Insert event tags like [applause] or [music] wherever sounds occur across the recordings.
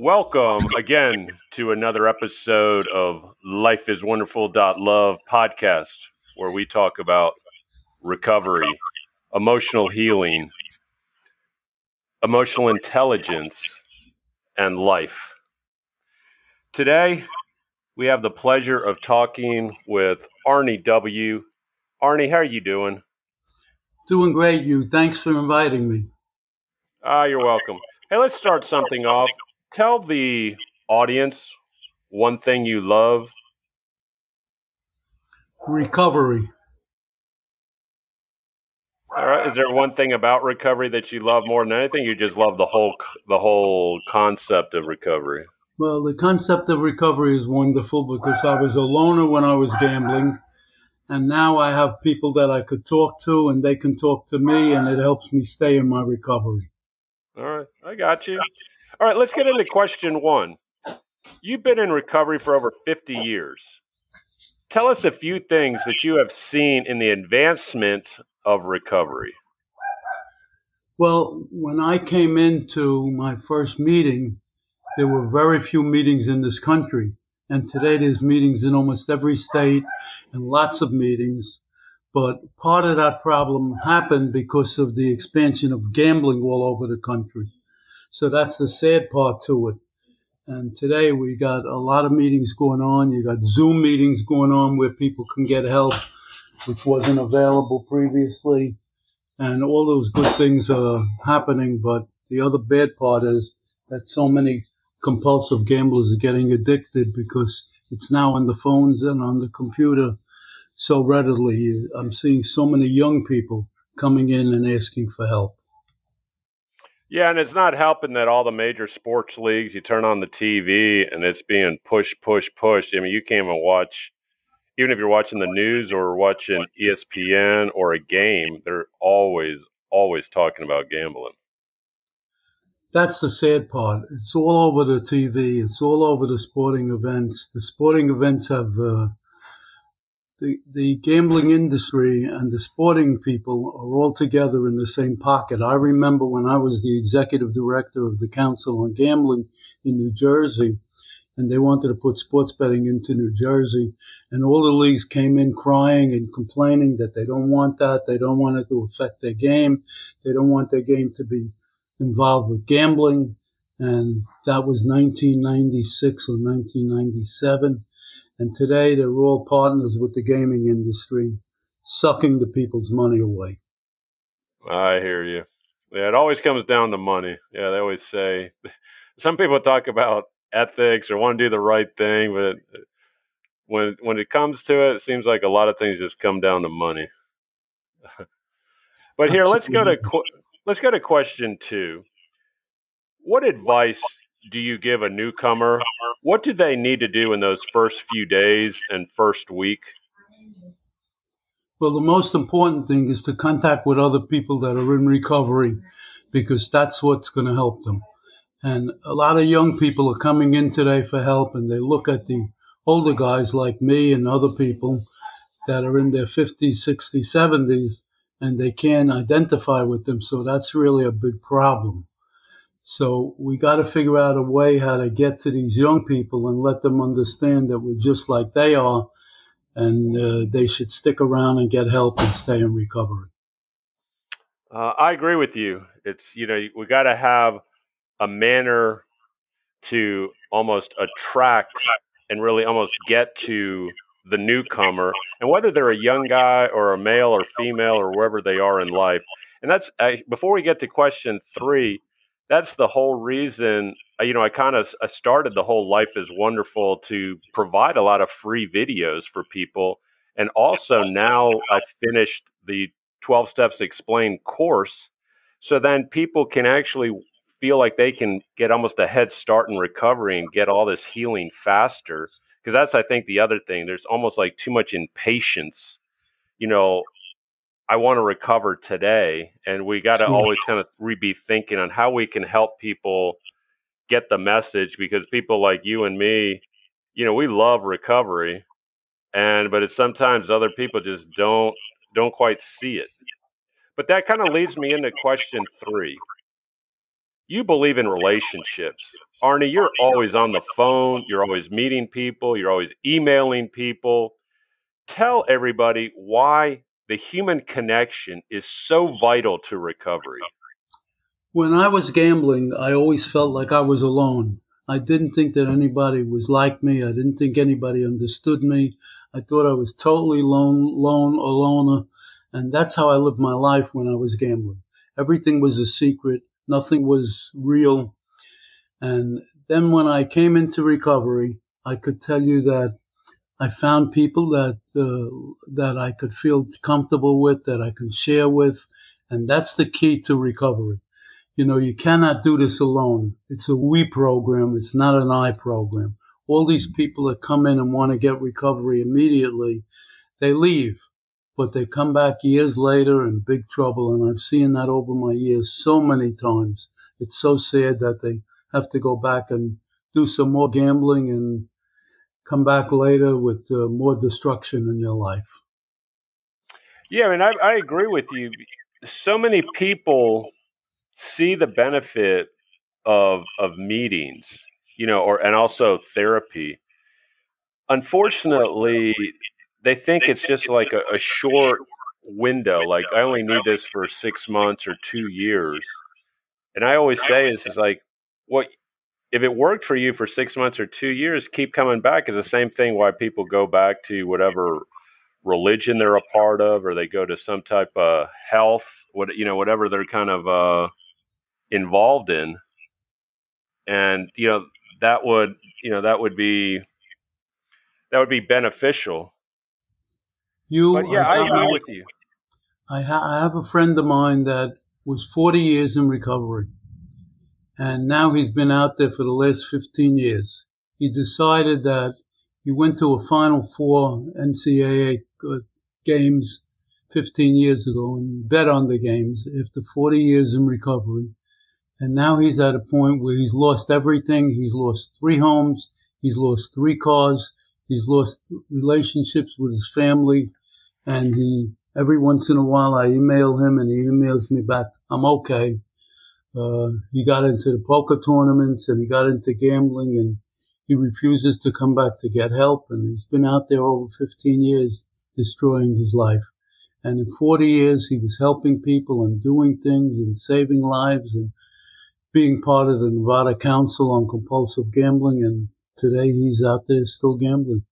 Welcome again to another episode of Life is Wonderful Love podcast, where we talk about recovery, emotional healing, emotional intelligence, and life. Today, we have the pleasure of talking with Arnie W. Arnie, how are you doing? Doing great, you. Thanks for inviting me. Ah, you're welcome. Hey, let's start something off tell the audience one thing you love. Recovery. All right. Is there one thing about recovery that you love more than anything? You just love the whole the whole concept of recovery. Well, the concept of recovery is wonderful because I was a loner when I was gambling, and now I have people that I could talk to, and they can talk to me, and it helps me stay in my recovery. All right, I got you. All right, let's get into question one. You've been in recovery for over 50 years. Tell us a few things that you have seen in the advancement of recovery. Well, when I came into my first meeting, there were very few meetings in this country. And today there's meetings in almost every state and lots of meetings. But part of that problem happened because of the expansion of gambling all over the country. So that's the sad part to it. And today we got a lot of meetings going on. You got Zoom meetings going on where people can get help, which wasn't available previously. And all those good things are happening. But the other bad part is that so many compulsive gamblers are getting addicted because it's now on the phones and on the computer so readily. I'm seeing so many young people coming in and asking for help. Yeah, and it's not helping that all the major sports leagues, you turn on the TV and it's being push, push, push. I mean, you can't even watch, even if you're watching the news or watching ESPN or a game, they're always, always talking about gambling. That's the sad part. It's all over the TV. It's all over the sporting events. The sporting events have uh, the, the gambling industry and the sporting people are all together in the same pocket. I remember when I was the executive director of the Council on Gambling in New Jersey, and they wanted to put sports betting into New Jersey, and all the leagues came in crying and complaining that they don't want that, they don't want it to affect their game, they don't want their game to be involved with gambling, and that was 1996 or 1997 and today they're all partners with the gaming industry, sucking the people's money away. I hear you. Yeah, it always comes down to money. Yeah, they always say [laughs] some people talk about ethics or want to do the right thing, but when when it comes to it, it seems like a lot of things just come down to money. [laughs] but here, let's go to let's go to question two. What advice do you give a newcomer? What do they need to do in those first few days and first week? Well, the most important thing is to contact with other people that are in recovery because that's what's going to help them. And a lot of young people are coming in today for help and they look at the older guys like me and other people that are in their 50s, 60s, 70s and they can't identify with them. So that's really a big problem. So we got to figure out a way how to get to these young people and let them understand that we're just like they are, and uh, they should stick around and get help and stay in recovery. Uh, I agree with you. It's you know we got to have a manner to almost attract and really almost get to the newcomer, and whether they're a young guy or a male or female or wherever they are in life. And that's before we get to question three that's the whole reason uh, you know i kind of I started the whole life is wonderful to provide a lot of free videos for people. And also now i finished the 12 steps explained course. So then people can actually feel like they can get almost a head start in recovery and get all this healing faster. Because that's i think the other thing there's almost like too much impatience you know I want to recover today. And we got to sure. always kind of re- be thinking on how we can help people get the message because people like you and me, you know, we love recovery. And, but it's sometimes other people just don't, don't quite see it. But that kind of leads me into question three. you believe in relationships. Arnie, you're always on the phone, you're always meeting people, you're always emailing people. Tell everybody why the human connection is so vital to recovery. When I was gambling, I always felt like I was alone. I didn't think that anybody was like me. I didn't think anybody understood me. I thought I was totally lone, lone, a loner. And that's how I lived my life when I was gambling. Everything was a secret. Nothing was real. And then when I came into recovery, I could tell you that I found people that uh, that I could feel comfortable with, that I can share with, and that's the key to recovery. You know, you cannot do this alone. It's a we program. It's not an I program. All these people that come in and want to get recovery immediately, they leave, but they come back years later in big trouble. And I've seen that over my years so many times. It's so sad that they have to go back and do some more gambling and come back later with uh, more destruction in their life. Yeah, I mean, I, I agree with you. So many people see the benefit of of meetings, you know, or and also therapy. Unfortunately, they think it's just like a, a short window. Like I only need this for six months or two years. And I always say is is like what if it worked for you for six months or two years, keep coming back is the same thing why people go back to whatever religion they're a part of or they go to some type of health, what you know, whatever they're kind of uh, involved in. And, you know, that would you know, that would be that would be beneficial. You but yeah, I agree with you. I, ha- I have a friend of mine that was 40 years in recovery and now he's been out there for the last 15 years. He decided that he went to a Final Four NCAA uh, games 15 years ago and bet on the games after 40 years in recovery. And now he's at a point where he's lost everything. He's lost three homes. He's lost three cars. He's lost relationships with his family. And he, every once in a while, I email him and he emails me back, I'm okay. Uh, he got into the poker tournaments and he got into gambling and he refuses to come back to get help. And he's been out there over 15 years destroying his life. And in 40 years, he was helping people and doing things and saving lives and being part of the Nevada Council on Compulsive Gambling. And today he's out there still gambling.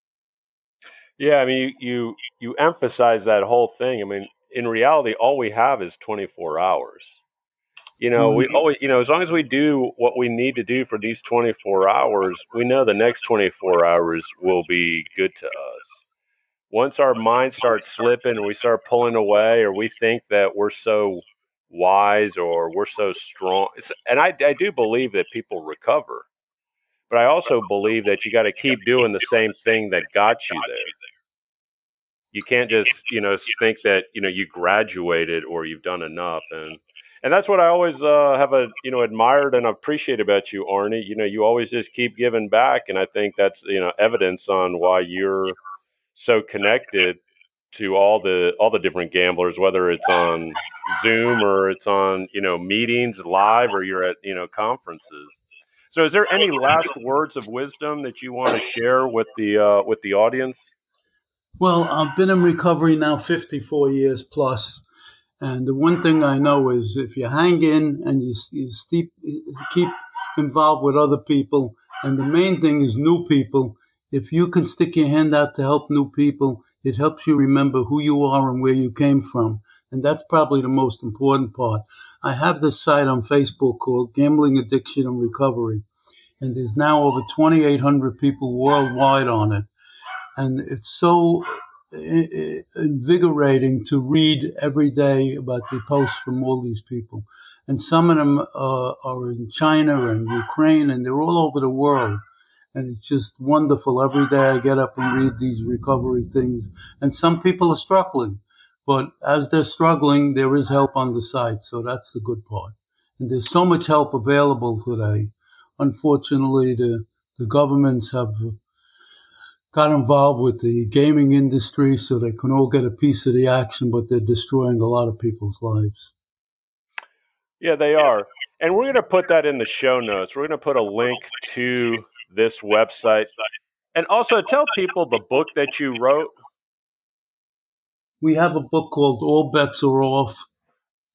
Yeah, I mean, you, you, you emphasize that whole thing. I mean, in reality, all we have is 24 hours. You know, we mm-hmm. always, you know, as long as we do what we need to do for these 24 hours, we know the next 24 hours will be good to us. Once our mind starts slipping and we start pulling away, or we think that we're so wise or we're so strong, and I, I do believe that people recover, but I also believe that you got to keep doing the same thing that got you there. You can't just, you know, think that, you know, you graduated or you've done enough. And, and that's what I always uh, have a you know admired and appreciate about you, Arnie. You know, you always just keep giving back, and I think that's you know evidence on why you're so connected to all the all the different gamblers, whether it's on Zoom or it's on you know meetings live or you're at you know conferences. So, is there any last words of wisdom that you want to share with the uh, with the audience? Well, I've been in recovery now 54 years plus, and the one thing I know is if you hang in and you, you steep, keep involved with other people, and the main thing is new people, if you can stick your hand out to help new people, it helps you remember who you are and where you came from. And that's probably the most important part. I have this site on Facebook called Gambling Addiction and Recovery. And there's now over 2,800 people worldwide on it. And it's so invigorating to read every day about the posts from all these people. And some of them uh, are in China and Ukraine, and they're all over the world. And it's just wonderful. Every day I get up and read these recovery things. And some people are struggling. But as they're struggling, there is help on the site. So that's the good part. And there's so much help available today. Unfortunately, the, the governments have got involved with the gaming industry so they can all get a piece of the action, but they're destroying a lot of people's lives. Yeah, they are. And we're going to put that in the show notes. We're going to put a link to this website. And also tell people the book that you wrote. We have a book called All Bets Are Off.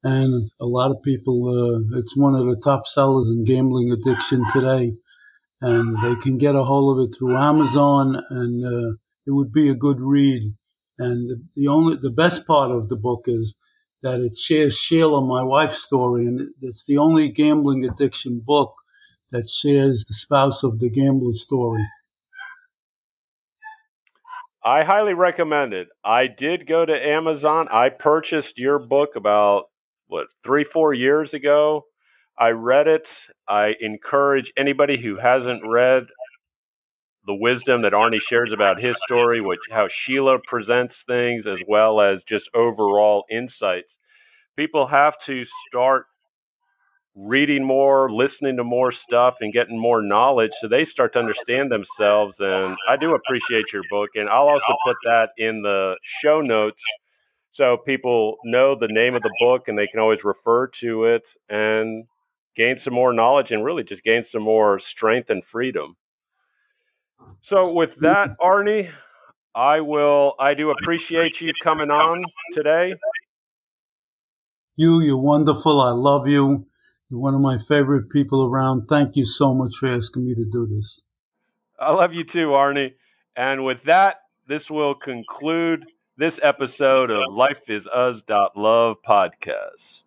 And a lot of people, uh, it's one of the top sellers in gambling addiction today. And they can get a hold of it through Amazon, and uh, it would be a good read. And the, only, the best part of the book is that it shares Sheila, my wife's story, and it's the only gambling addiction book that shares the spouse of the gambler's story. I highly recommend it. I did go to Amazon. I purchased your book about what three, four years ago. I read it. I encourage anybody who hasn't read the wisdom that Arnie shares about his story, which how Sheila presents things, as well as just overall insights. People have to start reading more, listening to more stuff, and getting more knowledge so they start to understand themselves. And I do appreciate your book, and I'll also put that in the show notes so people know the name of the book and they can always refer to it and gain some more knowledge and really just gain some more strength and freedom. So with that, mm-hmm. Arnie, I will I do appreciate you coming on today. You, you're wonderful. I love you. You're one of my favorite people around. Thank you so much for asking me to do this. I love you too, Arnie. And with that, this will conclude this episode of Life is Us Love podcast.